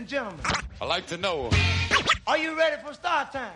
and gentlemen, I like to know. are you ready for start time?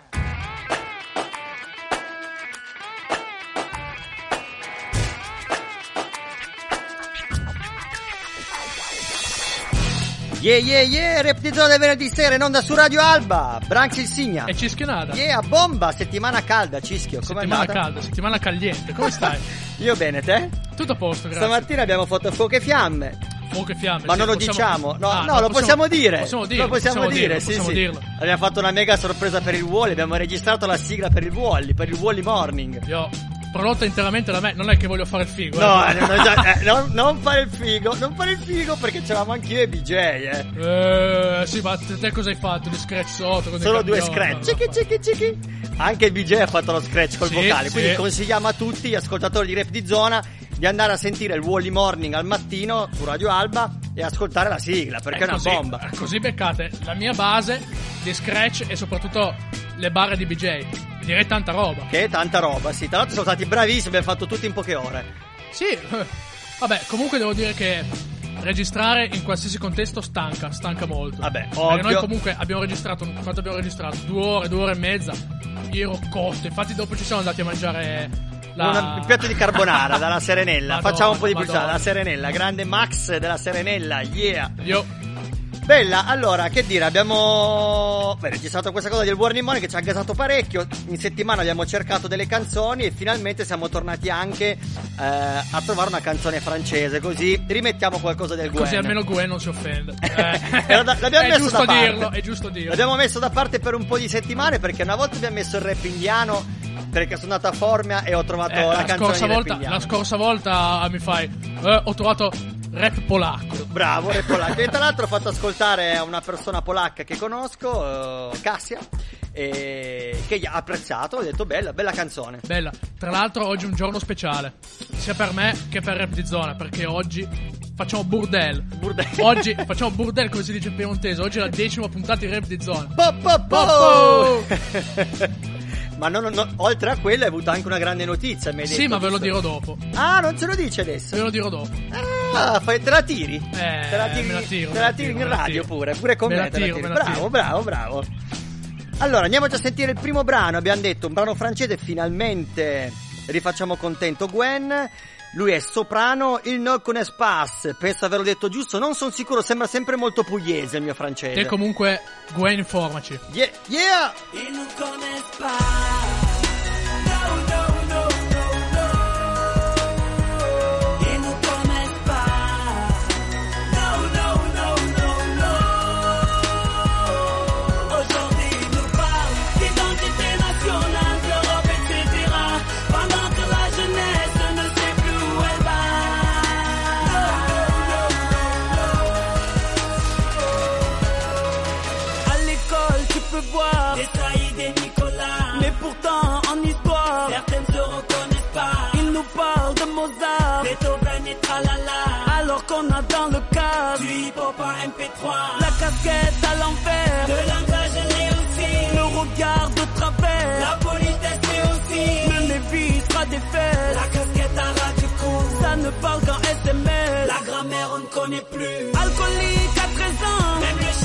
Yeah, yeah, yeah, Reptizone del venerdì sera in onda su Radio Alba, Branx il Signa. E Cischionada. Yeah, bomba, settimana calda, Cischio, come settimana andata? calda, settimana caliente. Come stai? Io bene, te? Tutto a posto, grazie. Stamattina abbiamo fatto fuoco e fiamme, Fuoco e fiamme. ma sì, non lo possiamo- diciamo. No, Ah, no, lo possiamo, dire. Possiamo dirlo. Lo possiamo, dire, dirlo, sì, possiamo sì. dirlo. Abbiamo fatto una mega sorpresa per il Wally, abbiamo registrato la sigla per il Wally, per il Wally Morning. Io, prodotta interamente da me, non è che voglio fare il figo. No, eh. no, eh, non, non fare il figo, non fare il figo perché c'eravamo anch'io e BJ, eh. Eh, sì, ma te, cosa hai fatto? Di scratch sotto? Solo due scratch. Cicchi, cicchi, cicchi. Anche il BJ ha fatto lo scratch col Sì, vocale. Quindi sì. consigliamo a tutti gli ascoltatori di Rap di Zona di andare a sentire il Wally Morning al mattino su Radio Alba e ascoltare la sigla perché è, una così, bomba. eh, Così beccate la mia base di scratch e soprattutto le barre di BJ. Direi tanta roba. Che è tanta roba, sì. Tra l'altro sono stati bravissimi, abbiamo fatto tutto in poche ore. Sì, eh, vabbè, comunque devo dire che registrare in qualsiasi contesto stanca, stanca molto. Vabbè, Perché ovvio. noi comunque abbiamo registrato, quanto abbiamo registrato? Due ore, due ore e mezza. Io ero cotto, infatti dopo ci siamo andati a mangiare la... Una- un piatto di carbonara dalla Serenella. Madonna, Facciamo un po' di pubblicità. Madonna. La Serenella, grande Max della Serenella, yeah. Io... Bella, allora, che dire, abbiamo beh, registrato questa cosa del Warning Money che ci ha gasato parecchio. In settimana abbiamo cercato delle canzoni e finalmente siamo tornati anche eh, a trovare una canzone francese, così rimettiamo qualcosa del Gwen. Così almeno Gwen non si offende. Eh, l'abbiamo è messo giusto da parte. dirlo, è giusto dirlo. L'abbiamo messo da parte per un po' di settimane perché una volta abbiamo messo il rap indiano perché sono andato a Formia e ho trovato Eh, la, la, canzone scorsa volta, la scorsa volta mi fai... eh, ho trovato rap polacco. Bravo, rap polacco. E tra l'altro ho fatto ascoltare a una persona polacca che conosco, eh, Cassia, e che gli ha apprezzato, ho detto bella, bella canzone. Bella. Tra l'altro oggi è un giorno speciale, sia per me che per Rap di Zona, perché oggi facciamo burdel. Burdel. Oggi facciamo burdel come si dice in piemontese, oggi è la decima puntata di Rap di Zona. Po, po, po. Po, Ma non- non- oltre a quello hai avuto anche una grande notizia, mi Sì, ma ve lo dirò dopo. Ah, non ce lo dici adesso? Ve lo dirò dopo. Ah, fai- te la tiri? Eh, te la tiri, me la tiro, te la tiri in radio tiro. pure, pure con Me me, la te la tiro, me Bravo, bravo, bravo. Allora, andiamo già a sentire il primo brano. Abbiamo detto un brano francese, finalmente rifacciamo contento Gwen. Lui è soprano, il no con espace. Penso averlo detto giusto, non sono sicuro, sembra sempre molto pugliese il mio francese. E comunque, Gwen, informaci. Yeah, yeah! Ils nous connaissent pas. Dans le cadre du hip-hop en MP3. La casquette à l'envers, le langage aussi. Le regard de travers, la politesse aussi. Le Lévi sera défait, la casquette à ras du cou. Ça ne parle qu'en SMS. La grammaire, on ne connaît plus. Alcoolique à 13 ans, même le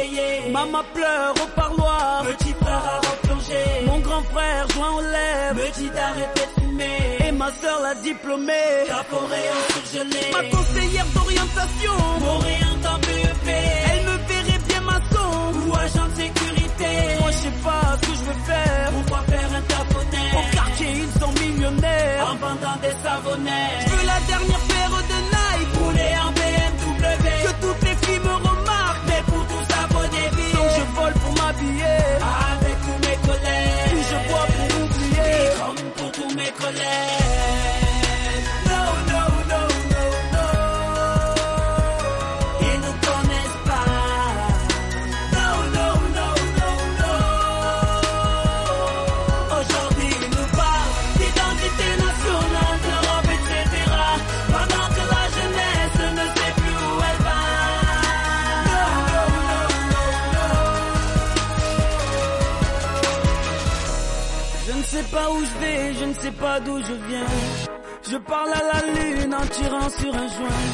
à. Maman pleure au parloir, petit frère a replongé. Mon grand frère joint aux lèvres, me dit d'arrêter de fumer. Et ma soeur la diplômée, ta en surgelé. Ma conseillère d'orientation, m'oriente sais pas d'où je viens. Je parle à la lune en tirant sur un joint.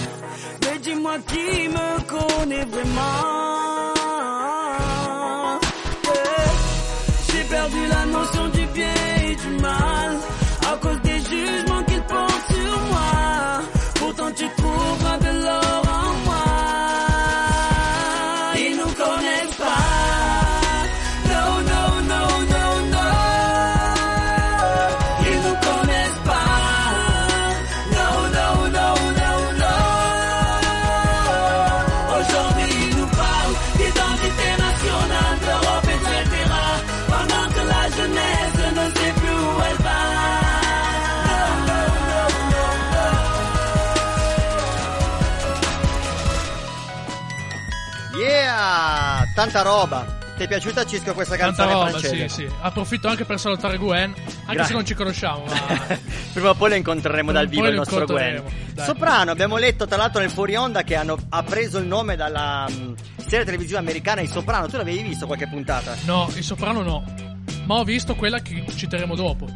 Mais dis-moi qui me connaît vraiment. Yeah. J'ai perdu la notion du bien et du mal à cause des jugements qu'ils portent sur moi. Pourtant tu trouveras de Tanta roba. Ti è piaciuta Cisco questa Tanta canzone roba, francese? sì, sì. Approfitto anche per salutare Gwen, anche Gra- se non ci conosciamo, ma Prima o poi lo incontreremo Prima dal vivo il nostro Gwen. dai. Soprano, abbiamo letto tra l'altro nel fuori onda che hanno, ha preso il nome dalla mh, serie televisiva americana Il Soprano. Tu l'avevi visto qualche puntata? no, il soprano no. Ma ho visto quella che citeremo dopo.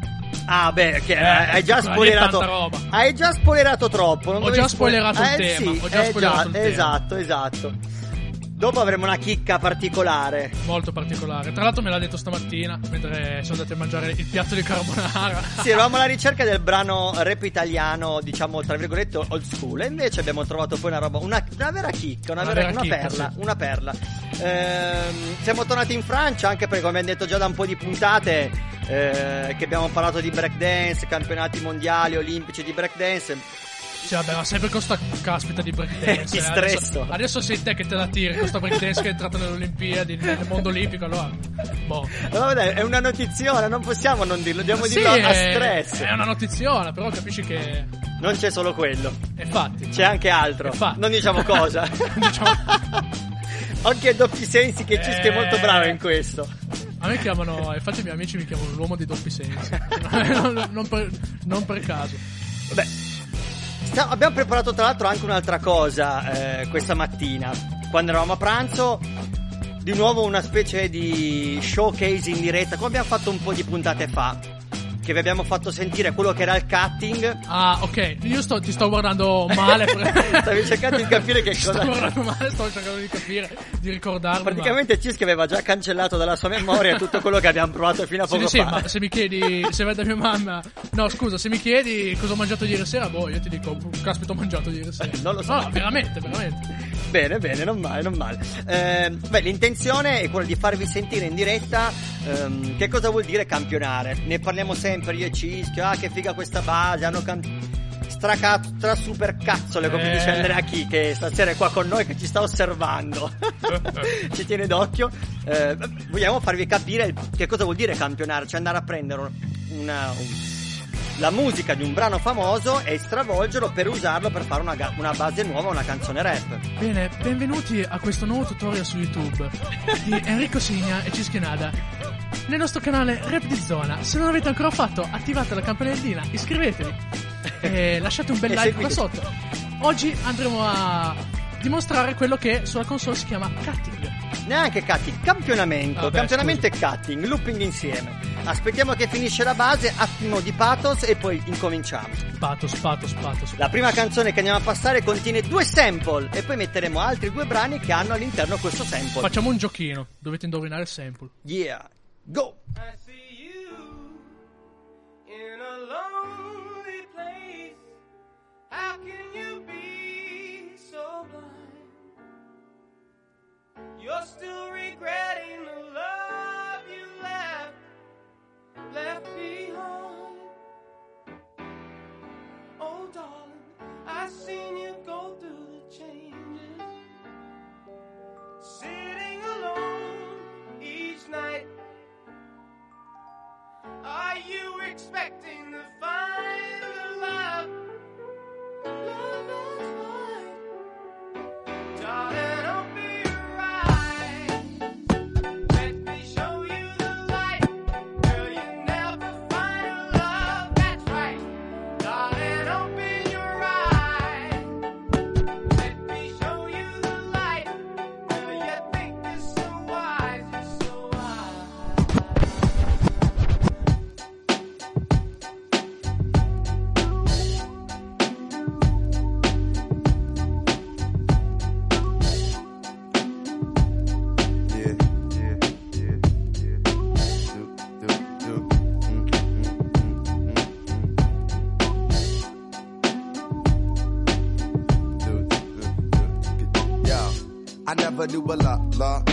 Ah, beh, che Eh, hai già spoilerato. tanta. Hai già spoilerato troppo. Ho già spoilerato il eh, tema, Sì, ho già eh, spoilerato il tema. Esatto, esatto. Dopo avremo una chicca particolare. Molto particolare. Tra l'altro me l'ha detto stamattina, mentre sono andati a mangiare il piatto di carbonara. Sì, eravamo alla ricerca del brano rap italiano, diciamo tra virgolette old school, e invece abbiamo trovato poi una roba, una, una vera chicca, una, Una vera, vera una chicca, perla, sì. una perla. Ehm, siamo tornati in Francia anche perché, come abbiamo detto già da un po' di puntate, eh, che abbiamo parlato di breakdance, campionati mondiali, olimpici di breakdance. Sì, vabbè, ma sempre con sta caspita di breakdance. Eh. Adesso, adesso sei te che te la tiri con sta breakdance che è entrata nelle Olimpiadi, nel mondo olimpico, allora. Boh. No, vabbè, è una notiziona, non possiamo non dirlo, dobbiamo Sì, dirlo a stress. È una notiziona, però capisci che. Non c'è solo quello, E fatti. c'è anche altro. Infatti. Non diciamo cosa. Diciamo- Occhio ai doppi sensi che Cisco è molto Eh. bravo in questo. A me chiamano, infatti i miei amici mi chiamano l'uomo dei doppi sensi. non, non per, non per caso. Vabbè, sta- abbiamo preparato tra l'altro anche un'altra cosa eh, questa mattina. Quando eravamo a pranzo, di nuovo una specie di showcase in diretta, come abbiamo fatto un po' di puntate fa. Che vi abbiamo fatto sentire quello che era il cutting. Ah, ok. Io sto- ti sto guardando male. Stavi cercando di capire che Ti Sto cosa. guardando male, sto cercando di capire, di ricordarmi. ma- Praticamente Cisco aveva già cancellato dalla sua memoria tutto quello che abbiamo provato fino a Sì, poco sì, fa. ma se mi chiedi, se vai da mia mamma, no, scusa, se mi chiedi cosa ho mangiato ieri sera, boh, io ti dico, caspita, ho mangiato ieri sera. Non lo so. No, veramente, veramente. Bene, bene, non male, non male. Ehm, beh, l'intenzione è quella di farvi sentire in diretta ehm, che cosa vuol dire campionare. Ne parliamo sempre io e Cischio, ah che figa questa base, hanno stracato tra super cazzole come Eh. dice Andrea Chi che stasera è qua con noi che ci sta osservando. ci tiene d'occhio. Eh, vogliamo farvi capire che cosa vuol dire campionare, cioè andare a prendere una- un- la musica di un brano famoso e stravolgerlo per usarlo per fare una, ga- una base nuova, una canzone rap. Bene, benvenuti a questo nuovo tutorial su YouTube di Enrico Signa e Cischionada. Nel nostro canale Rap di Zona. Se non l'avete ancora fatto, attivate la campanellina, iscrivetevi e lasciate un bel like qua sotto. Oggi andremo a dimostrare quello che sulla console si chiama cutting. Neanche cutting, campionamento. Ah, beh, campionamento e cutting, looping insieme. Aspettiamo che finisce la base, attimo di pathos e poi incominciamo. Pathos, pathos, pathos. La prima canzone che andiamo a passare contiene due sample e poi metteremo altri due brani che hanno all'interno questo sample. Facciamo un giochino, dovete indovinare il sample. Yeah, go! I see you in a lonely place. How can You're still regretting the love you left, left behind. Oh, darling, I've seen you go through the changes. Sitting alone each night. Are you expecting to find the love? Love la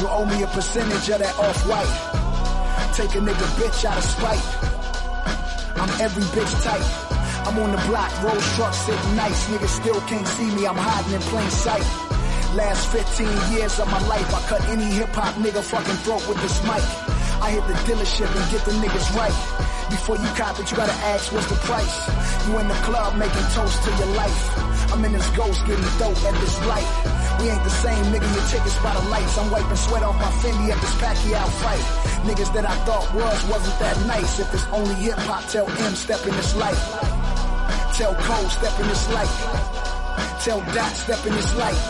Virgil owe me a percentage of that off-white. Take a nigga bitch out of spite. I'm every bitch type. I'm on the block, roll truck, sitting nice. Niggas still can't see me, I'm hiding in plain sight. Last 15 years of my life, I cut any hip hop nigga fucking throat with this mic. I hit the dealership and get the niggas right. Before you cop it, you gotta ask what's the price. You in the club making toast to your life. I'm in this ghost getting dope at this light. We ain't the same, nigga. Your tickets by the lights. I'm wiping sweat off my Fendi at this Pacquiao fight. Niggas that I thought was wasn't that nice. If it's only hip hop, tell M step in this light. Tell Cole step in this light. Tell Dot step in this light.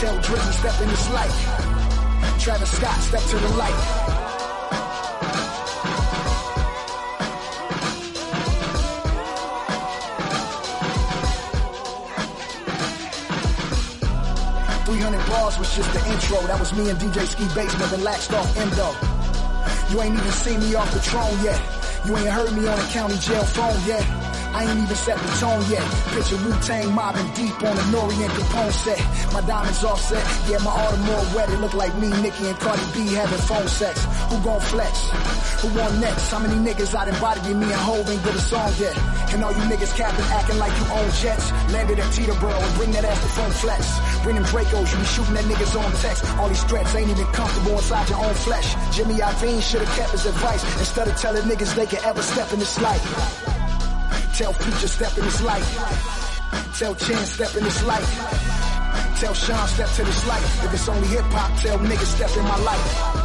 Tell Drizzy step in this light. Travis Scott step to the light. Three hundred bars was just the intro. That was me and DJ Ski Basement and laxed off Endo. You ain't even seen me off the throne yet. You ain't heard me on the county jail phone yet. I ain't even set the tone yet. Picture Wu-Tang mobbing deep on the Norian Capone set. My diamonds offset, yeah, my Audemars wet. It look like me, Nicki, and Cardi B having phone sex. Who gon' flex? Who on next? How many niggas out in body me and Hov ain't did a song yet? And all you niggas capping, acting like you own jets. Landed at Teterboro and bring that ass to phone flex. Bring them Dracos, you be shooting at niggas on text. All these threats ain't even comfortable inside your own flesh. Jimmy Iovine should've kept his advice instead of telling niggas they can ever step in this life. Tell Future step in this life. Tell Chin step in this life. Tell Sean step to this life. If it's only hip hop, tell niggas step in my life.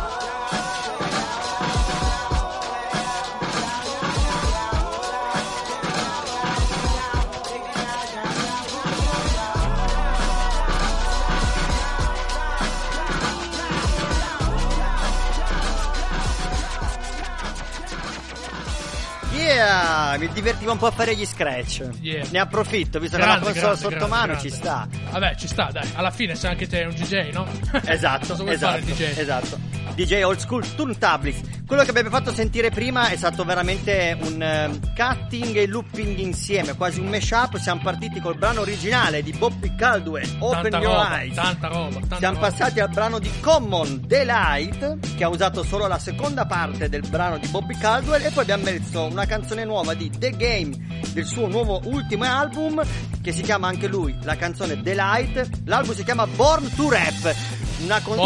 Mi divertivo un po' a fare gli scratch. Yeah. Ne approfitto, visto che Grande, la console grande, sotto grande, mano ci sta. Vabbè, ci sta, dai. Alla fine sei anche te un DJ, no? Esatto, esatto, esatto. DJ Old School Turntablets. Quello che abbiamo fatto sentire prima è stato veramente un ehm, cutting e looping insieme, quasi un mashup. Siamo partiti col brano originale di Bobby Caldwell, Open Tanta Your roba, Eyes. tanta roba, tanta Siamo roba. passati al brano di Common Delight, che ha usato solo la seconda parte del brano di Bobby Caldwell, e poi abbiamo messo una canzone nuova di The Game, del suo nuovo ultimo album, che si chiama anche lui, la canzone Delight. L'album si chiama Born to Rap. Una, con-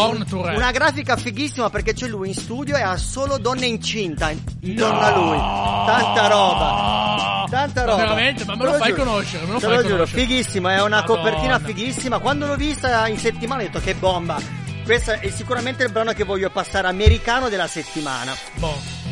una grafica fighissima perché c'è lui in studio e ha solo donne incinta intorno a lui. Tanta roba. Tanta Ma roba. veramente? Ma me Te lo fai giuro. conoscere, me lo Te fai lo giuro, conoscere. fighissima, è una Madonna. copertina fighissima. Quando l'ho vista in settimana ho detto che bomba. Questo è sicuramente il brano che voglio passare americano della settimana. Boh.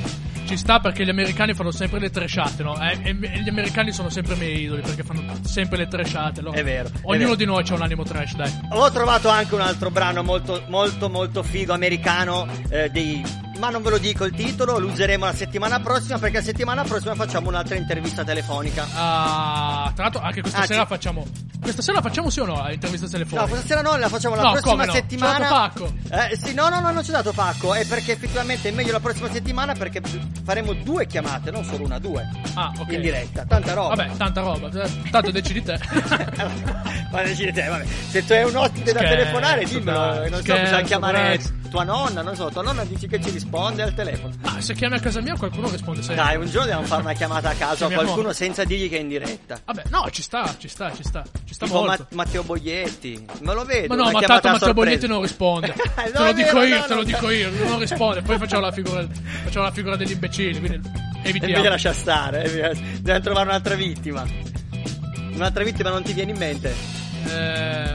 Ci sta perché gli americani fanno sempre le trashate, no? E, e- e gli americani sono sempre i miei idoli perché fanno sempre le trashate. loro. È vero, è Ognuno vero. di noi c'ha un animo trash, dai. Ho trovato anche un altro brano molto molto molto figo americano eh, dei ma non ve lo dico il titolo, lo useremo la settimana prossima perché la settimana prossima facciamo un'altra intervista telefonica. Ah, tra l'altro anche questa Ah, sera facciamo. Questa sera facciamo sì o no l'intervista No, telefonica? questa sera no, la facciamo la No, prossima no? settimana. Ha dato pacco. Eh, sì, no, no, no, non ho dato pacco. È perché effettivamente è meglio la prossima settimana perché faremo due chiamate, non solo una, due. Ah, ok. In diretta, tanta roba. Vabbè, tanta roba. Tanto decidi te. ma decidi te, vabbè. Se tu hai un ospite da telefonare, dimmelo. dai, non so, bisogna chiamare. Tua nonna, non so, tua nonna dici che ci risponde al telefono. Ma se chiami a casa mia qualcuno risponde sempre. Dai, un giorno dobbiamo fare una chiamata a caso a qualcuno senza dirgli che è in diretta. Vabbè, no, ci sta, ci sta, ci sta. Ci sta Tipo molto. Ma- Matteo Boglietti, me lo vedo. Ma no, ma tanto Matteo. Boglietti non risponde. No, te lo dico io, no, te lo dico io, non risponde. Poi facciamo la figura, facciamo la figura degli imbecilli, quindi E evitiamo. invece lascia stare, eh, dobbiamo trovare un'altra vittima. Un'altra vittima non ti viene in mente? Eh,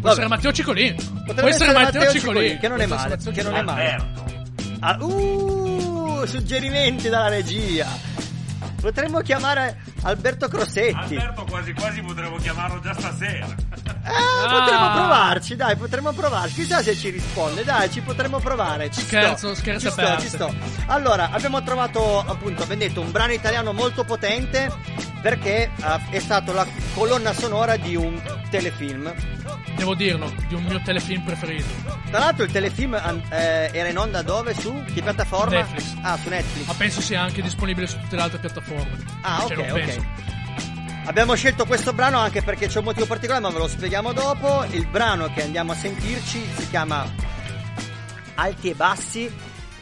può Vabbè. essere Matteo Cicolin. Potrebbe Può essere Matteo Cicolin. che non è male, essere che Matteo non è male. Ah, uh, suggerimenti dalla regia. Potremmo chiamare Alberto Crossetti. Alberto quasi quasi potremmo chiamarlo già stasera. Ah, Ah. potremmo provarci, dai, potremmo provarci. Chissà se ci risponde, dai, ci potremmo provare. Ci Scherzo, sto, scherzo ci sto, ci sto. Allora, abbiamo trovato, appunto, abbiamo detto, un brano italiano molto potente perché eh, è stato la colonna sonora di un telefilm. Devo dirlo, di un mio telefilm preferito. Tra l'altro il telefilm eh, era in onda dove? Su? Che piattaforma? Netflix. Ah, su Netflix. Ma penso sia anche disponibile su tutte le altre piattaforme. Ah, Cioè, ok, penso. Abbiamo scelto questo brano anche perché c'è un motivo particolare, ma ve lo spieghiamo dopo. Il brano che andiamo a sentirci si chiama Alti e Bassi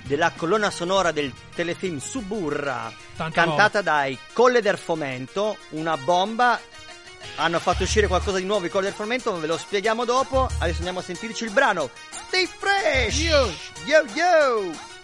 della colonna sonora del telefilm Suburra, Tanta cantata dai Colle del Fomento, una bomba. Hanno fatto uscire qualcosa di nuovo i Colle del Fomento, ma ve lo spieghiamo dopo. Adesso andiamo a sentirci il brano Stay Fresh! Yo! Yo yo!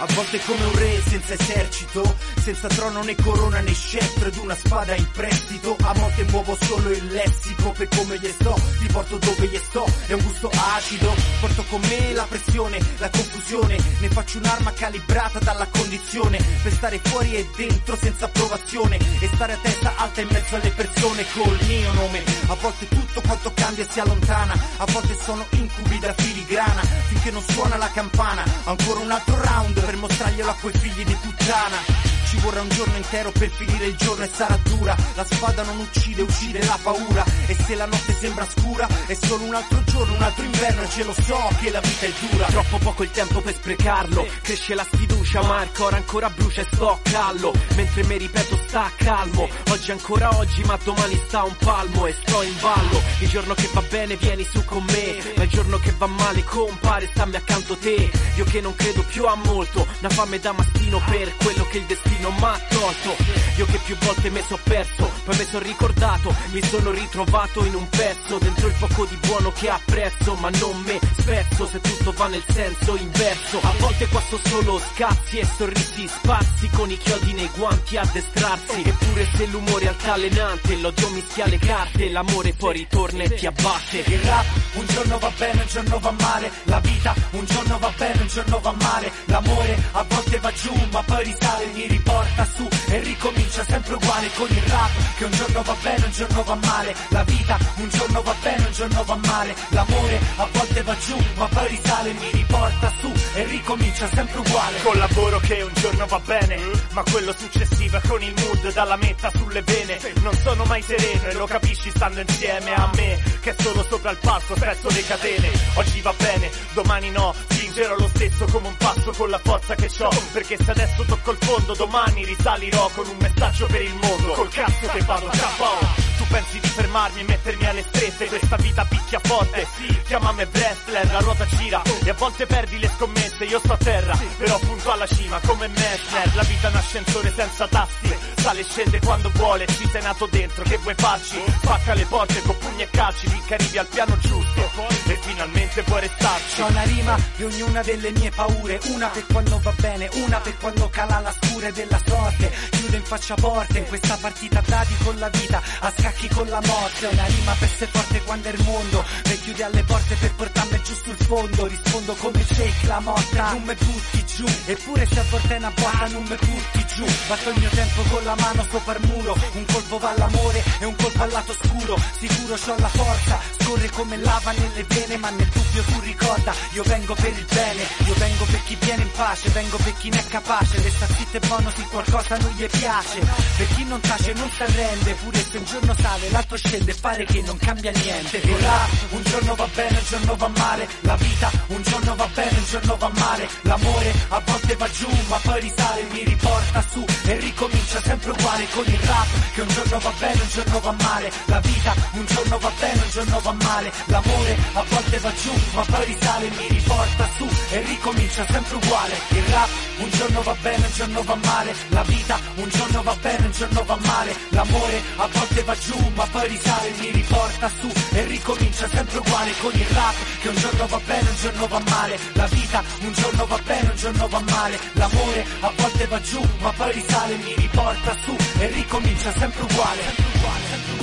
A volte come un re senza esercito, senza trono né corona né scettro ed una spada in prestito. A volte muovo solo il lessico per come gli sto, ti porto dove gli sto, è un gusto acido. Porto con me la pressione, la confusione, ne faccio un'arma calibrata dalla condizione per stare fuori e dentro senza approvazione e stare a testa alta in mezzo alle persone col mio nome. A volte tutto quanto cambia si allontana, a volte sono incubi da filigrana finché non suona la campana. Ancora un altro round per mostrarglielo a quei figli di puttana. Ci vorrà un giorno intero per finire il giorno e sarà dura. La spada non uccide, uccide la paura. E se la notte sembra scura, è solo un altro giorno, un altro inverno. E ce lo so che la vita è dura. Troppo poco il tempo per sprecarlo Cresce la sfiducia ma il cuore ancora brucia e sto callo Mentre mi ripeto sta calmo Oggi ancora oggi ma domani sta un palmo E sto in ballo Il giorno che va bene vieni su con me Ma il giorno che va male compare stammi accanto te Io che non credo più a molto Una fame da mastino per quello che il destino m'ha tolto Io che più volte mi so perso Poi mi sono ricordato Mi sono ritrovato in un pezzo Dentro il poco di buono che apprezzo Ma non me spezzo se tutto va nel senso inverso. A volte qua sto solo scazzi e sorrisi sparsi Con i chiodi nei guanti addestrarsi Eppure se l'umore è altalenante L'odio mischia le carte L'amore poi ritorna e ti abbatte. Il rap un giorno va bene, un giorno va male. La vita un giorno va bene, un giorno va male. L'amore a volte va giù, ma poi risale, mi riporta su e ricomincia sempre uguale con il rap. Che un giorno va bene, un giorno va male. La vita un giorno va bene, un giorno va male. L'amore a volte va giù, ma poi risale, mi riporta su e ricomincia sempre uguale. Col lavoro che un giorno va bene, ma quello successivo è con il mood dalla metta sulle vene. Non sono mai sereno e lo capisci stando insieme a me, che solo sopra il palco spezzo le catene. Oggi va bene, domani no, fingerò lo stesso come un passo con la forza che ho. Perché se adesso tocco il fondo, domani risalirò con un messaggio per il mondo. Col cazzo che vado ciao. Pensi di fermarmi e mettermi alle strette? Questa vita picchia forte. Chiamami wrestler, la ruota gira. E a volte perdi le scommesse Io sto a terra, però punto alla cima Come Messner, la vita è un ascensore senza tasti. Sale e scende quando vuole Ci sei nato dentro, che vuoi farci? Spacca le porte con pugni e calci Finché arrivi al piano giusto. E finalmente puoi restarci. C'ho una rima di ognuna delle mie paure Una per quando va bene, una per quando cala la scure della sorte. Chiudo in faccia porte in questa partita a dadi con la vita A scacchi con la morte Una rima per se forte quando è il mondo Mi chiudi alle porte per portarmi giù sul fondo Rispondo come Jake la motta Non me butti giù Eppure se a volte è una botta non me butti giù. Batto il mio tempo con la mano sopra il muro Un colpo va all'amore e un colpo al lato scuro. Sicuro c'ho la forza Scorre come lava nelle vene Ma nel dubbio tu ricorda Io vengo per il bene Io vengo per chi viene in pace Vengo per chi ne è capace. Resta zitto e buono se qualcosa non gli piace Per chi non tace non si arrende Pure se un giorno sale l'altro scende e pare che non cambia niente. Il rap un giorno va bene un giorno va male. La vita un giorno va bene un giorno va male. L'amore a volte va giù ma poi risale Mi riporta su e ricomincia sempre uguale Con il rap che un giorno va bene un giorno va male. La vita un giorno va bene un giorno va male. L'amore a volte va giù ma poi risale Mi riporta su e ricomincia sempre uguale. Il rap un giorno va bene, un giorno va male La vita un giorno va bene, un giorno va male L'amore a volte va giù ma poi risale Mi riporta su e ricomincia sempre uguale Con il rap che un giorno va bene, un giorno va male La vita un giorno va bene, un giorno va male L'amore a volte va giù ma poi risale Mi riporta su e ricomincia sempre uguale Sempre uguale, sempre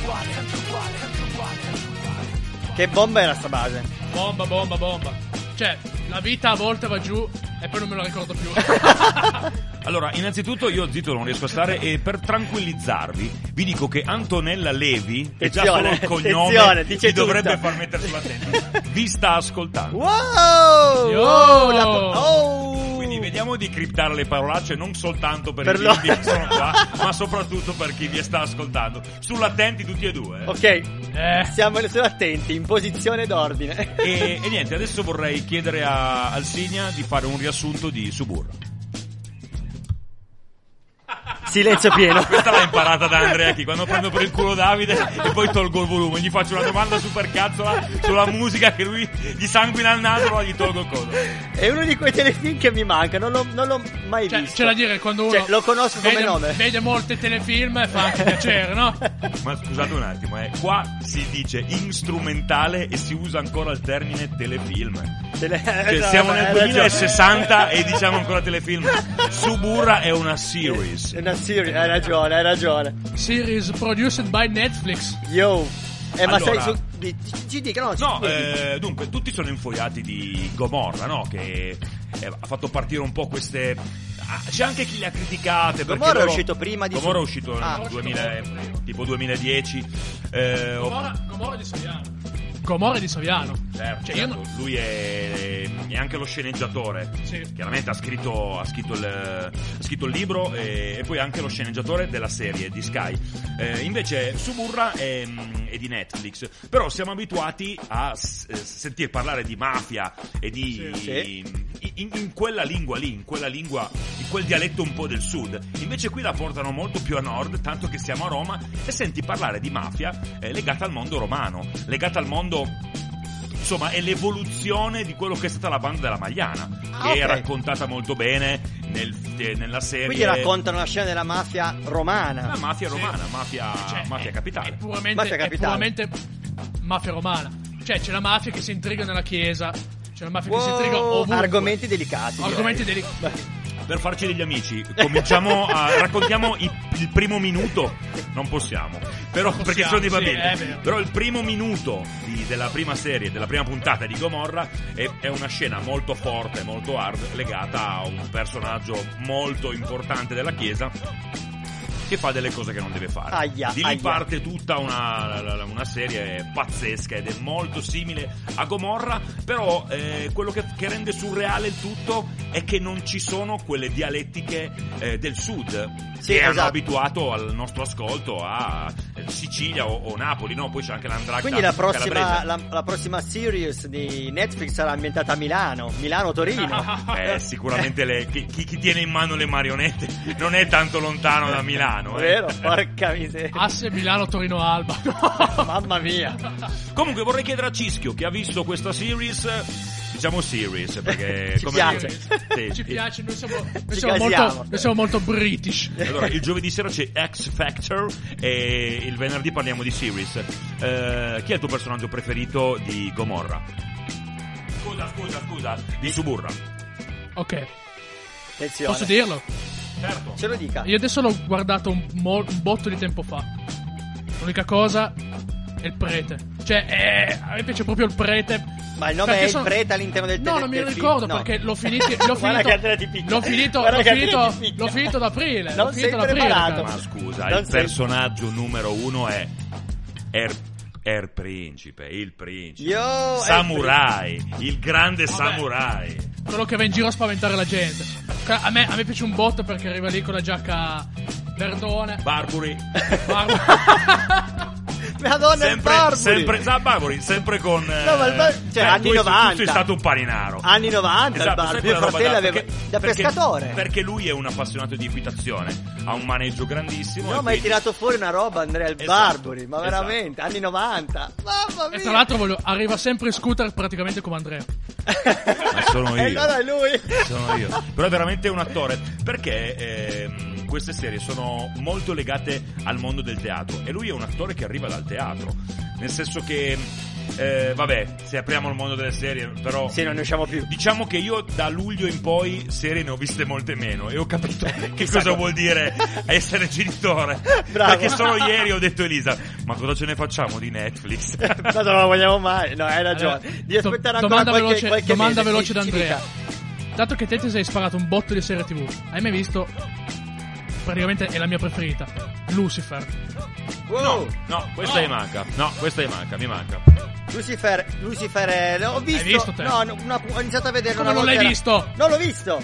uguale, sempre uguale, sempre uguale. Che bomba era sta base? Bomba, bomba, bomba. Cioè, la vita a volte va giù e poi non me lo ricordo più. Allora, innanzitutto io zitto non riesco a stare e per tranquillizzarvi vi dico che Antonella Levi, è già solo il cognome, vi dovrebbe far mettere sulla testa. Vi sta ascoltando. Wow! Yo! Oh, la oh! Vediamo di criptare le parolacce non soltanto per, Per i lo- bimbi che sono qua, ma soprattutto per chi vi sta ascoltando. Sull'attenti tutti e due. eh. Ok, Eh, siamo siamo attenti, in posizione d'ordine. E, e niente, adesso vorrei chiedere a Alsigna di fare un riassunto di Suburra. Silenzio pieno. Questa l'ha imparata da Andrea Chi quando prendo per il culo Davide e poi tolgo il volume. Gli faccio una domanda super cazzola sulla musica che lui gli sanguina il naso, allora gli tolgo il coso. È uno di quei telefilm che mi manca, non l'ho, non l'ho mai cioè, visto. c'è da dire quando uno Cioè, lo conosco come vede, nome. vede molti telefilm e fa anche piacere, no? Ma scusate un attimo, eh. qua si dice instrumentale e si usa ancora il termine telefilm. Tele- Cioè, Esatto, siamo nel hai ragione. 2060 e diciamo ancora telefilm. Suburra è una series. È una serie, hai ragione, hai ragione. Series produced by Netflix. Yo. Eh, ma Allora- sei su... di- Ci, dica, no? ci No, eh, dunque, tutti sono infoiati di Gomorra, no? Che eh, ha fatto partire un po' queste. ah, C'è anche chi le ha criticate. perché Gomorra è loro- uscito prima di Gomorra è uscito Ah. nel 2000, tipo 2010. Eh, ho- Gomorra, Gomorra di Saviano. Gomorra di Saviano. Certo, Cioè, io certo. non- lui è, è anche lo sceneggiatore. Sì. Chiaramente ha scritto, ha scritto il, ha scritto il libro e, e poi anche lo sceneggiatore della serie di Sky. Eh, invece Suburra è, è di Netflix. Però siamo abituati a s- eh, sentir parlare di mafia e di. Sì. In, in quella lingua lì, in quella lingua, in quel dialetto un po' del sud. Invece qui la portano molto più a nord, tanto che siamo a Roma e senti parlare di mafia eh, legata al mondo romano, legata al mondo insomma è l'evoluzione di quello che è stata la banda della Magliana Ah, che ok. è raccontata molto bene nel- eh, nella serie Quindi raccontano la scena della mafia romana. la mafia romana mafia, Cioè, mafia è- capitale È puramente, Mafia è capitale. puramente mafia romana. Cioè, c'è la mafia che si intriga nella chiesa. C'è la mafia che si Wow, intriga ovunque. argomenti delicati. Argomenti delicati. Per farci degli amici. Cominciamo a raccontiamo i- il primo minuto. Non possiamo. Però Possiamo, perché sono dei sì, bambini. è vero. però il primo minuto di- della prima serie della prima puntata di Gomorra è, è una scena molto forte molto hard legata a un personaggio molto importante della chiesa che fa delle cose che non deve fare. Aia, di lì aia. parte tutta una, una serie pazzesca ed è molto simile a Gomorra, però eh, quello che, che rende surreale il tutto è che non ci sono quelle dialettiche eh, del sud Sì, che hanno esatto. abituato al nostro ascolto a Sicilia o, o Napoli, no? Poi c'è anche l'Andracta Quindi la prossima, la, la prossima series di Netflix sarà ambientata a Milano, Milano-Torino. Eh, sicuramente le- chi, chi- tiene in mano le marionette non è tanto lontano da Milano. eh. Vero? Porca miseria. Asse Milano Torino Alba. Mamma mia. Comunque vorrei chiedere a Cischio che ha visto questa series, diciamo series perché Ci come piace. dire, sì, Ci piace, noi siamo, noi Ci siamo molto, noi siamo molto british. Allora, il giovedì sera c'è X Factor e il venerdì parliamo di series. Eh, chi è il tuo personaggio preferito di Gomorra? Scusa, scusa, scusa, di Suburra. Ok, Attenzione. posso dirlo? Certo. Ce lo dica. Io adesso l'ho guardato un, mo- un botto di tempo fa. L'unica cosa è il prete. Cioè, eh, a me piace proprio il prete. Ma il nome Perché è sono- il prete all'interno del No, non mi ricordo film? No. perché l'ho finito. L'ho finito. L'ho finito. L'ho finito, l'ho finito ad aprile. Non l'ho finito ad aprile. Ma scusa, Non il sei- personaggio numero uno è Er, er Principe, il principe. Yo, è Samurai, il grande Vabbè. samurai. Quello che va in giro a spaventare la gente. A me, a me piace un botto perché arriva lì con la giacca verdone. Barburi. Barba- Madonna, il sempre, Barbary. sempre, sa, Barbary, sempre con... No, ma il Bar- eh, cioè, anni tu, 90. Tu sei stato un paninaro. Anni 90 il Esatto, sai Mio fratello da- aveva perché- da perché- pescatore. Perché lui è un appassionato di equitazione, ha un maneggio grandissimo. No, e ma hai quindi- tirato fuori una roba, Andrea, il Esatto, Barbary. Ma esatto. veramente, anni 90. Mamma mia. E tra l'altro voglio, arriva sempre in scooter praticamente come Andrea. Ma sono E io. allora è lui. Sono io. Però è veramente un attore. Perché ehm, queste serie sono molto legate al mondo del teatro. E lui è un attore che arriva dal teatro. Nel senso che. eh, vabbè, se apriamo il mondo delle serie, però. Sì, non ne usciamo più. Diciamo che io da luglio in poi serie ne ho viste molte meno e ho capito che Chissà cosa come. vuol dire essere genitore. Bravo. Perché solo ieri ho detto a Elisa, ma cosa ce ne facciamo di Netflix? Ma non lo vogliamo mai. No, hai ragione. Allora, Di aspettare do- ancora domanda qualche, veloce, qualche domanda mese. veloce da Andrea. Dato che te ti sei sparato un botto di serie TV, hai mai visto? Praticamente è la mia preferita. Lucifer. Wow. No, questa mi manca. No, questa mi manca, mi manca. Lucifer, Lucifer, è- l'ho visto. visto te? No, no, una- ho iniziato a vedere Come una non volta l'hai era- visto? Non l'ho visto.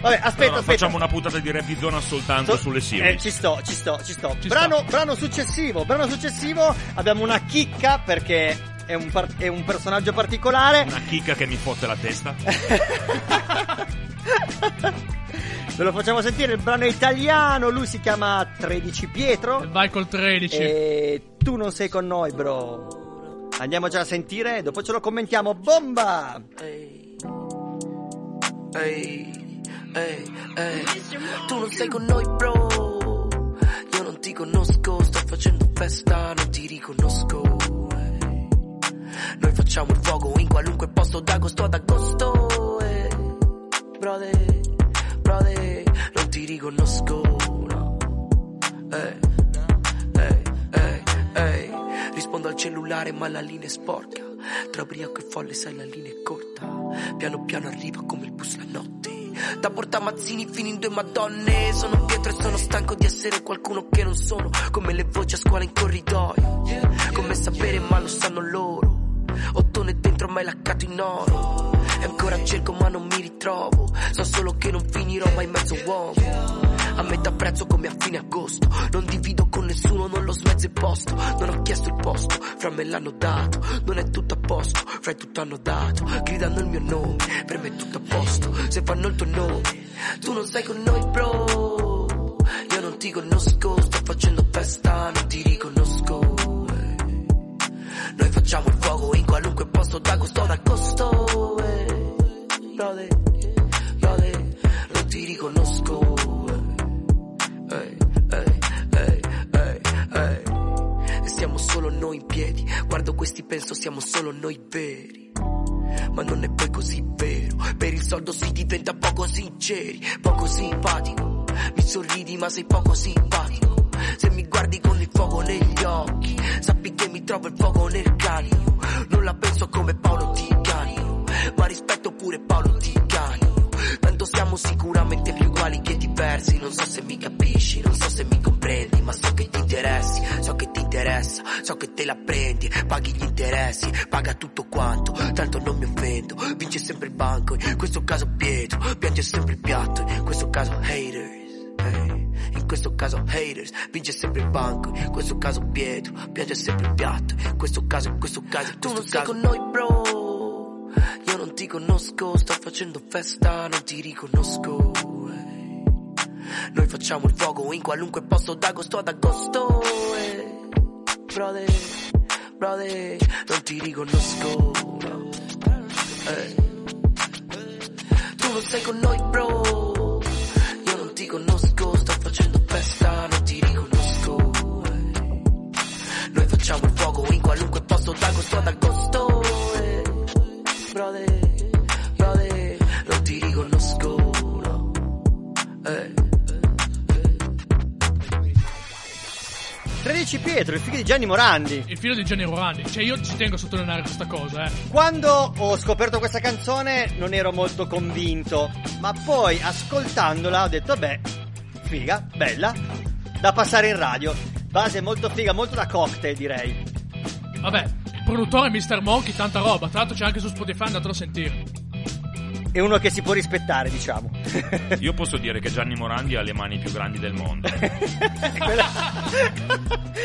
Vabbè, aspetta, Allora, aspetta. facciamo una puntata di rap di zona soltanto So- sulle eh, series. ci sto, ci sto, ci sto. Ci brano, sto. brano successivo, brano successivo. Abbiamo una chicca perché è un, par- è un personaggio particolare. Una chicca che mi fotte la testa. Ve lo facciamo sentire, il brano è italiano, lui si chiama 13 Pietro. Vai col 13. E tu non sei con noi, bro. Andiamoci a sentire, dopo ce lo commentiamo. Bomba! Ehi, ehi, ehi, ehi. Tu non sei con noi, bro. Io non ti conosco, sto facendo festa, non ti riconosco. Noi facciamo il fuoco in qualunque posto, d'agosto ad agosto. ehi. Brother, brother, non ti riconosco, no. Ehi, ehi, ehi, ehi. Rispondo al cellulare ma la linea è sporca. Tra ubriaco e folle sai la linea è corta. Piano piano arriva come il bus la notte. Da portamazzini fino in due madonne. Sono Pietro e sono stanco di essere qualcuno che non sono. Come le voci a scuola in corridoio. Come sapere ma lo sanno loro. Ottone dentro ma è laccato in oro E ancora cerco ma non mi ritrovo. So solo che non finirò mai mezzo uomo. A metà prezzo come a fine agosto. Non divido con nessuno, non lo smezzo il posto. Non ho chiesto il posto, fra me l'hanno dato. Non è tutto a posto, fra tutto hanno dato. Gridando il mio nome, per me è tutto a posto. Se fanno il tuo nome, tu non sei con noi bro. Io non ti conosco, sto facendo festa, non ti riconosco. Noi facciamo il fuoco in qualunque posto d'agosto ad agosto Brother, brother, non ti riconosco Ehi, ehi, ehi, ehi, ehi. Siamo solo noi in piedi. Guardo questi penso siamo solo noi veri. Ma non è poi così vero. Per il soldo si diventa poco sinceri, poco simpatico. Mi sorridi ma sei poco simpatico. Se mi guardi con il fuoco negli occhi, sappi che mi trovo il fuoco nel cranio. Non la penso come Paolo Tiganio, ma rispetto pure Paolo Tiganio. Tanto siamo sicuramente più uguali che diversi. Non so se mi capisci, non so se mi comprendi Ma so che ti interessi, so che ti interessa So che te la prendi, paghi gli interessi Paga tutto quanto, tanto non mi offendo. Vince sempre il banco, in questo caso Pietro Piange sempre il piatto, in questo caso haters Hey, in questo caso haters, vince sempre il banco, in questo caso Pietro, piange sempre il piatto, in questo caso, in questo caso, in tu non sei con noi bro, io non ti conosco, sto facendo festa, non ti riconosco. eh. Noi facciamo il fuoco in qualunque posto d'agosto ad agosto. eh. Brother, brother, non ti riconosco. no. Eh. Tu non sei con noi, bro. Io non ti conosco, sto facendo festa, non ti riconosco. Noi facciamo il fuoco in qualunque posto d'agosto ad agosto. Brother, brother, non ti riconosco, no. Eh. 13 Pietro, il figlio di Gianni Morandi. Il figlio di Gianni Morandi. Cioè, io ci tengo a sottolineare questa cosa, eh. Quando ho scoperto questa canzone non ero molto convinto, ma poi ascoltandola ho detto, beh, figa, bella, da passare in radio. Base molto figa, molto da cocktail direi. Vabbè, produttore Mr. Monkey, tanta roba. Tra l'altro c'è anche su Spotify, andatelo a sentire. è uno che si può rispettare, diciamo. Io posso dire che Gianni Morandi ha le mani più grandi del mondo.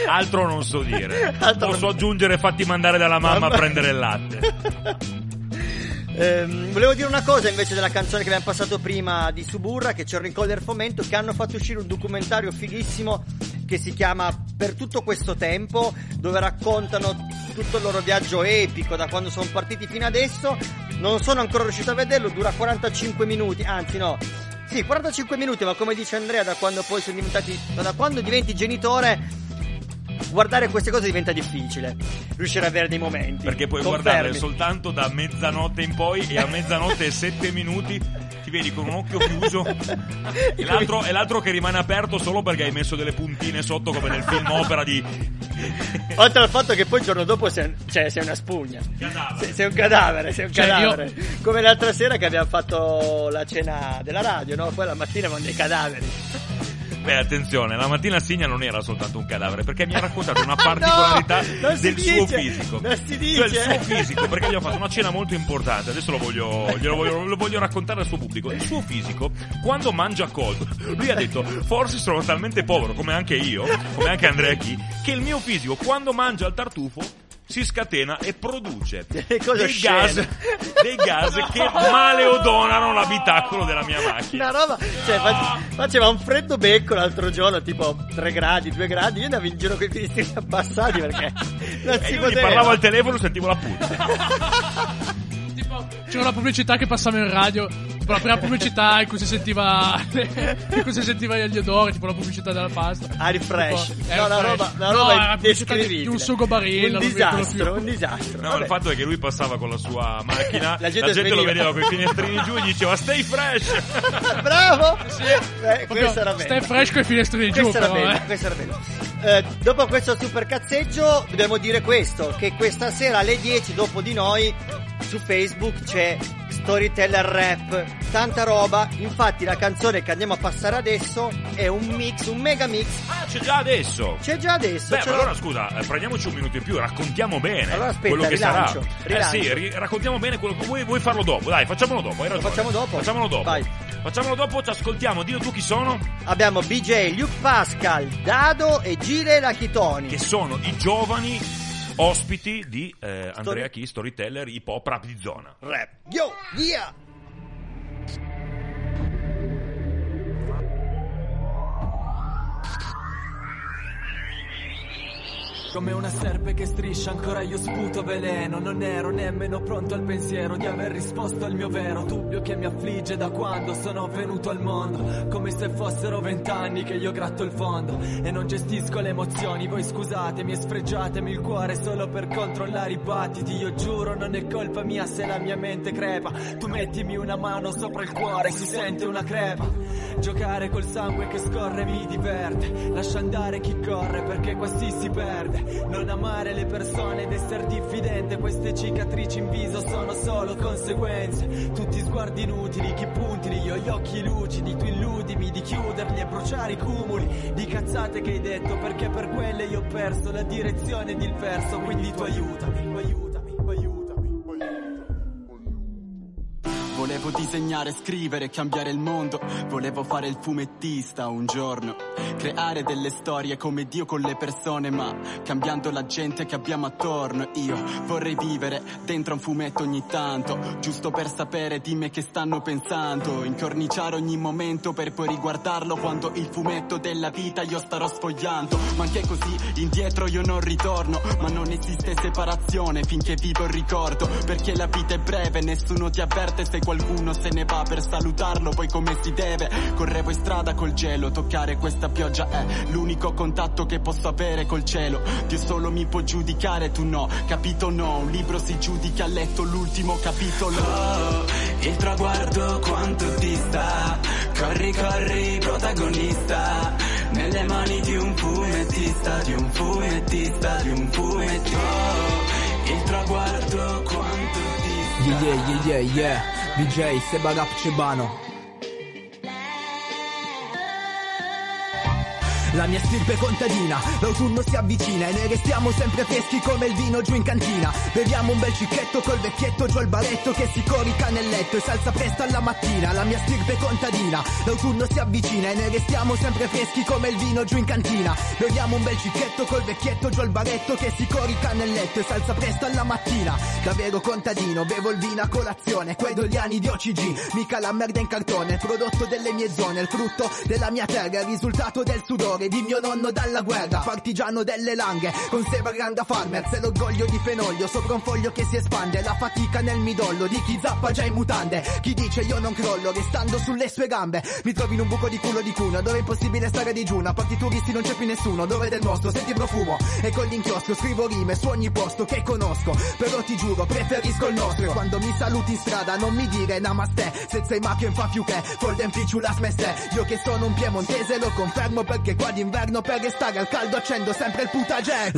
Altro non so dire. Altro Posso non- aggiungere fatti mandare dalla mamma Mamma- a prendere il latte. Ehm, volevo dire una cosa invece della canzone che abbiamo passato prima di Suburra, che c'è il Rincon del Fomento, che hanno fatto uscire un documentario fighissimo che si chiama Per tutto questo tempo, dove raccontano tutto il loro viaggio epico da quando sono partiti fino adesso. Non sono ancora riuscito a vederlo, dura 45 minuti, anzi no. Sì, 45 minuti, ma come dice Andrea, da quando poi sono diventati. da quando diventi genitore, guardare queste cose diventa difficile. Riuscire ad avere dei momenti. Perché puoi Confermi. guardarle soltanto da mezzanotte in poi e a mezzanotte e sette minuti ti vedi con un occhio chiuso e l'altro, e l'altro che rimane aperto solo perché hai messo delle puntine sotto come nel film opera di Oltre al fatto che poi il giorno dopo sei, cioè, sei una spugna. Sei, sei un cadavere, sei un Cioè, cadavere. Come l'altra sera che abbiamo fatto la cena della radio, no? Poi la mattina avevamo dei cadaveri. Beh, attenzione, la mattina Signa non era soltanto un cadavere, perché mi ha raccontato una particolarità No, del suo dice, fisico. non si dice. Cioè, il suo fisico, perché gli ho fatto una cena molto importante, adesso lo voglio, voglio, lo voglio raccontare al suo pubblico. Il suo fisico, quando mangia colto, lui ha detto, forse sono talmente povero, come anche io, come anche Andrea Chi, che il mio fisico, quando mangia il tartufo, si scatena e produce dei gas, dei gas che maleodonano l'abitacolo della mia macchina. Una roba, cioè, fac- faceva un freddo becco l'altro giorno, tipo 3 gradi, 2 gradi. Io andavo in giro con i finestrini abbassati perché non E si io gli poteva. parlavo al telefono sentivo la puzza. C'era una pubblicità che passava in radio, tipo la prima pubblicità in cui si sentiva in cui si sentiva gli odori, tipo la pubblicità della pasta. Ah, refresh. Tipo, No, refresh. roba, No, roba era la pubblicità di- di un sugo barilla, Un disastro, più. un disastro. No, Vabbè. il fatto è che lui passava con la sua macchina, La la gente gente, lo vedeva con i finestrini giù e gli diceva stay fresh. Bravo! Eh, Proprio questo era bello. Stai fresco e finestrini giù, Questo era però, bello, eh. questo era bello. Eh, dopo questo super cazzeggio dobbiamo dire questo, che questa sera alle 10 dopo di noi su Facebook c'è Storyteller Rap, tanta roba, infatti la canzone che andiamo a passare adesso è un mix, un mega mix, Ah, c'è già adesso. c'è già adesso. Beh, ma allora scusa, eh, prendiamoci un minuto in più, raccontiamo bene Allora, aspetta, quello che rilancio, sarà. rilancio. Eh sì, ri- raccontiamo bene quello che vuoi, vuoi farlo dopo. Dai, facciamolo dopo, hai ragione. facciamo dopo? Facciamolo dopo. Vai. Facciamolo dopo, ci ascoltiamo. Dillo tu chi sono, Abbiamo BJ, Luke Pascal, Dado e Gile Lachitoni. che sono i giovani ospiti di eh, Andrea Chi, storyteller hip hop rap di zona. Rap. Yo, via! Come una serpe che striscia ancora io sputo veleno. Non ero nemmeno pronto al pensiero di aver risposto al mio vero. Dubbio che mi affligge da quando sono venuto al mondo. Come se fossero vent'anni che io gratto il fondo. E non gestisco le emozioni, voi scusatemi e sfregiatemi il cuore solo per controllare i battiti. Io giuro non è colpa mia se la mia mente crepa. Tu mettimi una mano sopra il cuore, si sente una crepa. Giocare col sangue che scorre mi diverte. Lascia andare chi corre perché questi si perde Non amare le persone ed essere diffidente. Queste cicatrici in viso sono solo conseguenze. Tutti sguardi inutili, chi puntili, io gli occhi lucidi Tu illudimi di chiuderli e bruciare i cumuli Di cazzate che hai detto perché per quelle io ho perso La direzione ed il verso Quindi tu aiutami, tu aiutami Volevo disegnare, scrivere, cambiare il mondo. Volevo fare il fumettista un giorno. Creare delle storie come Dio con le persone, ma cambiando la gente che abbiamo attorno. Io vorrei vivere dentro un fumetto ogni tanto, giusto per sapere di me che stanno pensando. Incorniciare ogni momento per poi riguardarlo quando il fumetto della vita io starò sfogliando. Ma anche così indietro io non ritorno, ma non esiste separazione finché vivo il ricordo. Perché la vita è breve, nessuno ti avverte se qualcuno se ne va per salutarlo poi come si deve. Correvo in strada col gelo, toccare questa pioggia è l'unico contatto che posso avere col cielo. Dio solo mi può giudicare, tu no, capito no, un libro si giudica, ha letto l'ultimo capitolo. Oh, il traguardo quanto dista Corri, corri, protagonista Nelle mani di un fumettista Di un fumettista, di un fumettista Oh, Il traguardo quanto dista Yeah, yeah, yeah, yeah, yeah. DJ Sebagap Cebano. La mia stirpe contadina, l'autunno si avvicina e noi restiamo sempre freschi come il vino giù in cantina. Beviamo un bel cicchetto col vecchietto giù al baretto che si corica nel letto e si alza presto alla mattina. La mia stirpe contadina, l'autunno si avvicina e noi restiamo sempre freschi come il vino giù in cantina. Beviamo un bel cicchetto col vecchietto giù al baretto che si corica nel letto e si alza presto alla mattina. Davvero contadino, bevo il vino a colazione, quei dogliani di OCG, mica la merda in cartone, il prodotto delle mie zone, il frutto della mia terra, il risultato del sudore di mio nonno dalla guerra, partigiano delle langhe, con Seba Granda Farmer, se l'orgoglio di fenoglio, sopra un foglio che si espande, la fatica nel midollo di chi zappa già in mutande, chi dice io non crollo, restando sulle sue gambe, mi trovi in un buco di culo di cuna, dove è impossibile stare digiuna, parti turisti non c'è più nessuno, dove del mostro, senti profumo, e con l'inchiostro scrivo rime su ogni posto che conosco, però ti giuro preferisco il nostro, quando mi saluti in strada non mi dire namaste, se sei macchio in fa più che, folden ficciu la smeste, io che sono un piemontese lo confermo perché qua d'inverno per restare al caldo accendo sempre il putagè.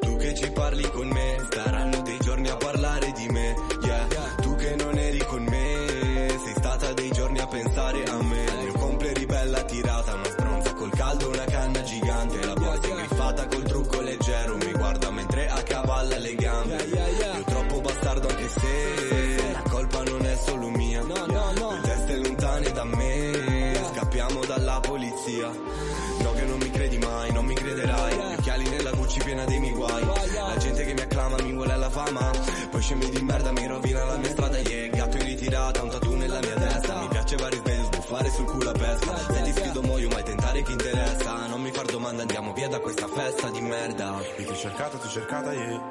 Tu che ci parli con me, staranno dei giorni a parlare Scemi di merda mi rovina la mia strada. Yeah, gatto in ritirata, un tattoo nella mia testa. Mi piace vari svegli, sbuffare sul culo a pesca. Se ti sfido muoio, mai tentare chi interessa. Non mi far domanda, andiamo via da questa festa di merda. Io ti ho cercato, ti ho cercata, yeah.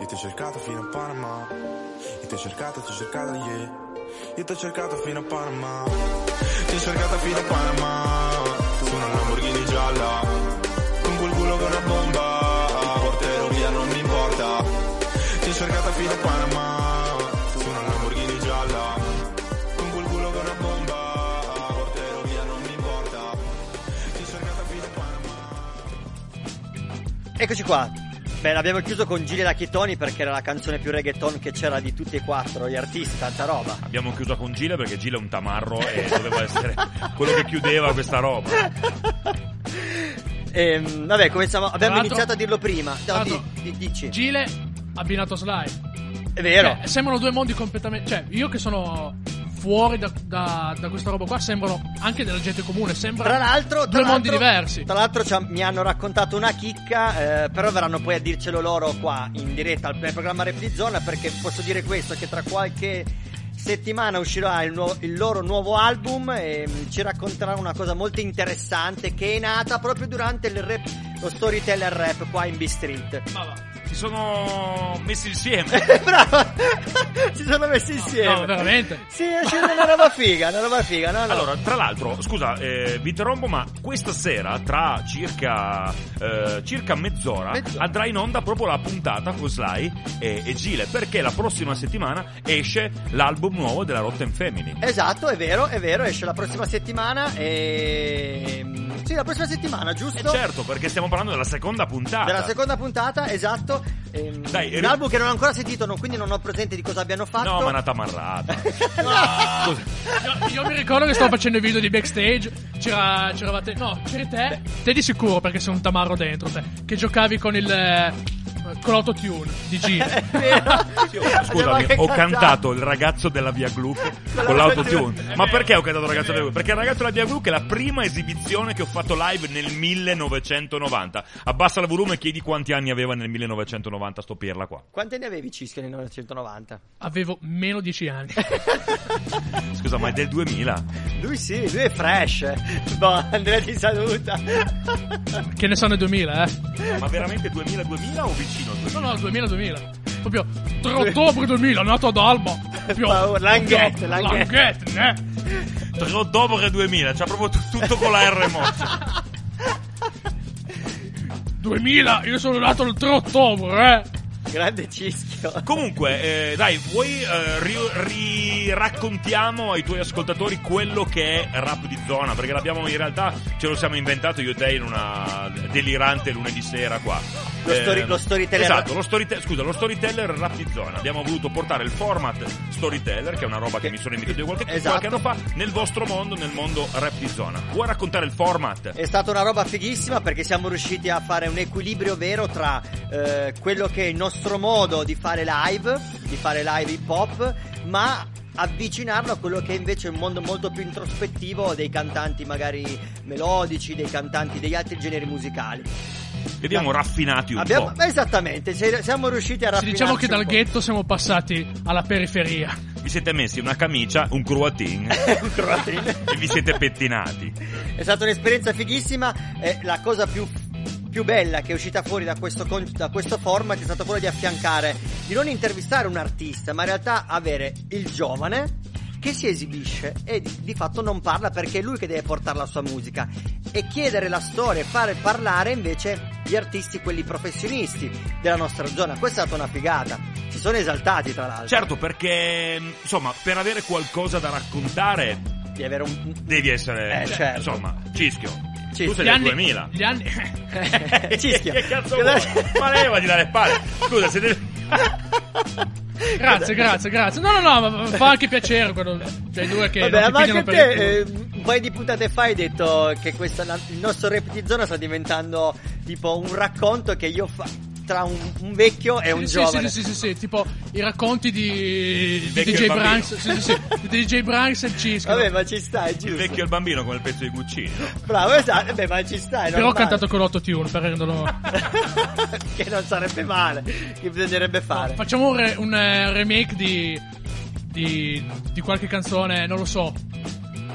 Io ti ho cercato fino a Panama. Io ti ho cercato, ti ho cercato, yeah. Io ti ho cercato fino a Panama. Ti ho cercato fino a Panama. Su una Lamborghini gialla. Con quel culo con una bomba. Eccoci qua. Beh, l'abbiamo chiuso con Gili Lacchitoni perché era la canzone più reggaeton che c'era di tutti e quattro gli artisti, tanta roba. Abbiamo chiuso con Gile perché Gile è un tamarro e doveva essere quello che chiudeva questa roba. Ehm, vabbè, cominciamo, abbiamo l'altro- iniziato a dirlo prima. No, di- di- dici. Gile abbinato Sly. È vero. Cioè, sembrano due mondi completamente. Cioè, io che sono fuori da, da- da questa roba qua, sembrano anche della gente comune. Sembra Tra due mondi diversi. Tra l'altro mi hanno raccontato una chicca, eh, però verranno poi a dircelo loro qua in diretta al nel programma Rap di Zona perché posso dire questo che tra qualche settimana uscirà il, nuovo- il loro nuovo album e mm, ci racconteranno una cosa molto interessante che è nata proprio durante il rap, lo storyteller rap qua in B-Street. Ma va. Si sono messi insieme. Bravo! si sono messi insieme. No, veramente. Sì, è una roba figa, una roba figa, no, no. Allora, tra l'altro, scusa, eh, vi interrompo, ma questa sera, tra circa, eh, circa mezz'ora, Mezz'ora. andrà in onda proprio la puntata con Sly e, e Gile, perché la prossima settimana esce l'album nuovo della Rotten Family. Esatto, è vero, è vero, esce la prossima settimana e... Sì, la prossima settimana, E giusto? certo, perché stiamo parlando della seconda puntata. Della seconda puntata, esatto. Ehm, Dai, un ri- album che non ho ancora sentito, non- quindi non ho presente di cosa abbiano fatto. No, ma è una tamarrata. Io, io mi ricordo che stavo facendo i video di backstage. C'era, c'eravate. No, c'eri te. Te di sicuro perché sei un tamarro dentro te. Che giocavi con il. Con l'autotune di oh, Scusami, ho cantato il ragazzo della Via Glu con l'autotune. Ma perché ho cantato il ragazzo della Via Glu? Perché il ragazzo della Via Glu è la prima esibizione che ho fatto live nel 1990. Abbassa il volume e chiedi quanti anni aveva nel 1990 sto pirla qua. Quanti ne avevi Cischio nel 1990? Avevo meno 10 anni. Scusa, ma è del 2000? Lui sì, lui è fresh. Boh, Andrea ti saluta. che ne sanno i 2000, eh? Ma veramente 2000-2000 o vicino al 2000? No, no, 2000-2000. Proprio 3 ottobre 2000, nato ad Alba. Proprio, Langhette, Langhette. Langhette, eh? 3 ottobre 2000, c'ha proprio tu- tutto con la R mossa. 2000, io sono nato il 3 ottobre, eh? Grande Cischio. Comunque, eh, dai, vuoi eh, ri- raccontiamo ai tuoi ascoltatori quello che è rap di zona? Perché l'abbiamo in realtà, ce lo siamo inventato io e te in una delirante lunedì sera qua. Lo story- lo storyteller- Esatto, lo storyteller, scusa, lo storyteller rap di zona. Abbiamo voluto portare il format storyteller, che è una roba che mi sono invitato io qualche, Esatto. qualche anno fa, nel vostro mondo, nel mondo rap di zona. Vuoi raccontare il format? È stata una roba fighissima perché siamo riusciti a fare un equilibrio vero tra eh, quello che è il nostro modo di fare live, di fare live hip hop, ma avvicinarlo a quello che è invece un mondo molto più introspettivo dei cantanti magari melodici, dei cantanti degli altri generi musicali. Li abbiamo raffinati un Abbiamo- po'. esattamente, siamo riusciti a Sì, raffinarci diciamo che un dal po'. ghetto siamo passati alla periferia. Vi siete messi una camicia, un cruatin Un croatin. e vi siete pettinati. È stata un'esperienza fighissima. E la cosa più, più bella che è uscita fuori da questo, da questo format è stata quella di affiancare, di non intervistare un artista, ma in realtà avere il giovane che si esibisce e di, di fatto non parla perché è lui che deve portare la sua musica e chiedere la storia e fare parlare invece gli artisti, quelli professionisti della nostra zona. Questa è stata una figata. Si sono esaltati tra l'altro. Certo, perché insomma, per avere qualcosa da raccontare Devi avere un... devi essere Eh, cioè, certo. insomma, Cischio. Cischio. Tu sei Gli del anni- 2000. Gli anni... Cischio. che cazzo vuoi? Ma leva di dare palle. Scusa, siete Grazie, grazie, grazie. No, no, no, ma fa anche piacere quello dei due che Vabbè, ma anche te eh, un paio di puntate fa hai detto che questa, il nostro rap di zona sta diventando tipo un racconto che io fa tra un, un vecchio e un Sì, giovane. Sì, sì, sì, sì, tipo i racconti di, di DJ il. Branks, sì, sì, sì, di DJ Branks e Cisco. Vabbè, ma ci sta, è il giusto. vecchio e il bambino come il pezzo di Guccini. no? Bravo, esatto. Vabbè, ma ci sta, Però ho cantato con l'autotune per renderlo... che non sarebbe male, che bisognerebbe fare. Facciamo un, re- un, eh, remake di, di, di qualche canzone, non lo so,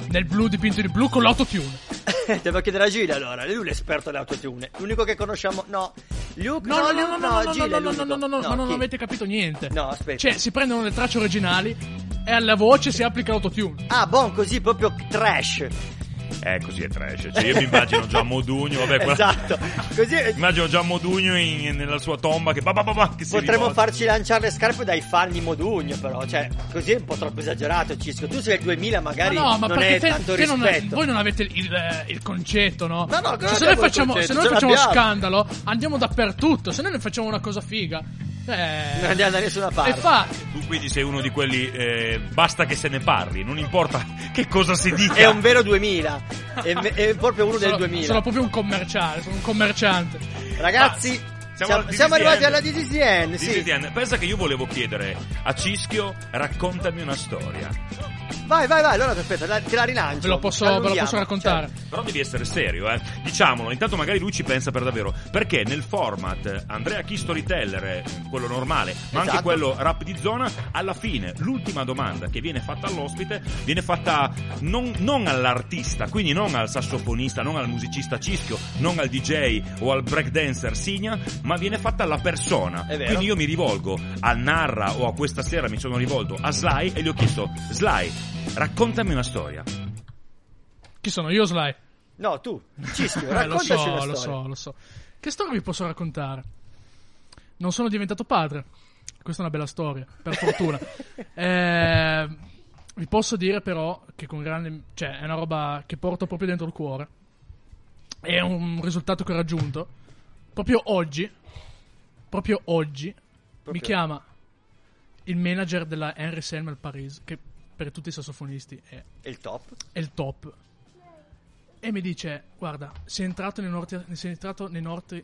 nel blu dipinto di blu con l'autotune. Devo chiedere a Gile allora, lui è l'esperto dell'autotune. L'unico che conosciamo, no. Luke, No, no, no, Luke, no, no, no, Gile no, no, no, no, no, no, ma non chi? avete capito niente. No, aspetta. Cioè, si prendono le tracce originali e alla voce si applica l'autotune. Ah, buon, così proprio trash. Eh, così è trash. Cioè, io mi immagino già Modugno, vabbè, quella- Esatto. Così Immagino già Modugno in- nella sua tomba che, ba, ba, ba, ba, che Potremmo farci lanciare le scarpe dai fan di Modugno, però, cioè, così è un po' troppo esagerato, Cisco. Tu sei del 2000, magari Ma no, ma non perché è te, tanto te non- rispetto. voi non avete il, il- il concetto, no? No, no, Cioè, se noi il facciamo, se noi facciamo scandalo, andiamo dappertutto. Se noi ne facciamo una cosa figa, eh, Non andiamo da nessuna parte. Infatti, Tu quindi sei uno di quelli, eh, basta che se ne parli, non importa che cosa si dica. È un vero 2000. È, è proprio uno del sono, 2000. sono proprio un commerciale, sono un commerciante. Ragazzi, Ah, siamo, siamo DDN. arrivati alla DDN, sì. DDN. Pensa che io volevo chiedere a Cischio, raccontami una storia. Vai, vai, vai, allora aspetta, la- te la rilancio. Ve lo posso, La ve lo posso raccontare. certo. Però devi essere serio, eh. Diciamolo, intanto magari lui ci pensa per davvero. Perché nel format Andrea Key Storyteller, quello normale, ma anche Esatto. quello rap di zona, alla fine l'ultima domanda che viene fatta all'ospite viene fatta non, non all'artista, quindi non al sassofonista, non al musicista Cischio, non al DJ o al breakdancer Signa, ma viene fatta alla persona. È vero. Quindi io mi rivolgo a Narra o a questa sera mi sono rivolto a Sly e gli ho chiesto Sly, raccontami una storia. Chi sono io, Sly? No, tu, Cischio, Eh, lo raccontaci so, una lo so, lo so. Che storia vi posso raccontare? Non sono diventato padre. Questa è una bella storia, per fortuna. Eh, vi posso dire però che con grande... Cioè, è una roba che porto proprio dentro il cuore. È un risultato che ho raggiunto. Proprio oggi, proprio oggi, mi chiama il manager della Henry Selmer Paris, che per tutti i sassofonisti è il top. è il top. E mi dice: Guarda, sei entrato nei nostri. Sei entrato nei nostri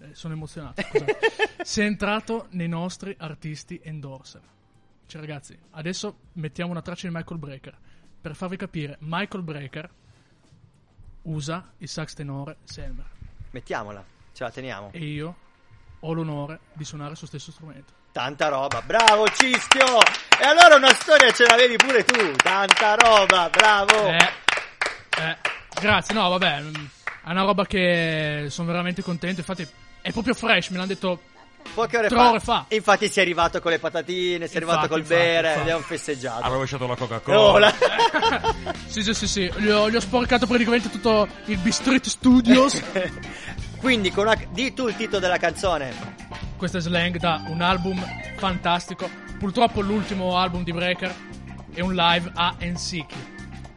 eh, sono emozionato. sei entrato nei nostri artisti endorser. Cioè, ragazzi, adesso mettiamo una traccia di Michael Breaker. Per farvi capire, Michael Breaker usa il sax tenore Selmer. Mettiamola, ce la teniamo. E io ho l'onore di suonare sul stesso strumento. Tanta roba, bravo Cischio! E allora una storia ce l'avevi pure tu, tanta roba, bravo! Eh, eh, grazie, no, vabbè, mm, è una roba che sono veramente contento. Infatti, è proprio fresh, me l'hanno detto Poche ore tre fa. ore fa. Infatti si è arrivato con le patatine, si è arrivato col infatti, bere, infatti. abbiamo festeggiato. Ha rovesciato la Coca-Cola. Oh, la- Sì, sì, sì, sì. Gli ho, gli ho sporcato praticamente tutto il B-Street Studios. Quindi, con una... di tu il titolo della canzone. Questo è Slang da un album fantastico. Purtroppo l'ultimo album di Breaker è un live a Ensiki,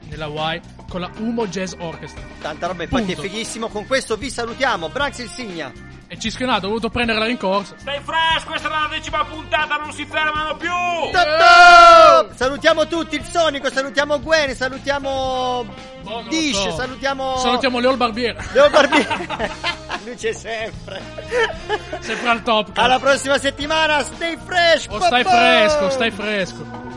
nella Y, con la Umo Jazz Orchestra. Tanta roba, infatti Punto. è fighissimo. Con questo vi salutiamo. Brax Insignia. E Cischionato ha dovuto prendere la rincorsa. Stai fresh, questa è la decima puntata, non si fermano più! Totò! Salutiamo tutti il Sonico, salutiamo Gwen, salutiamo Dish, so. salutiamo Salutiamo Leo il Barbiere. Leo Barbiere. Lui c'è sempre. Sempre al top. Alla prossima settimana, stay fresh. O stai fresco, stai fresco.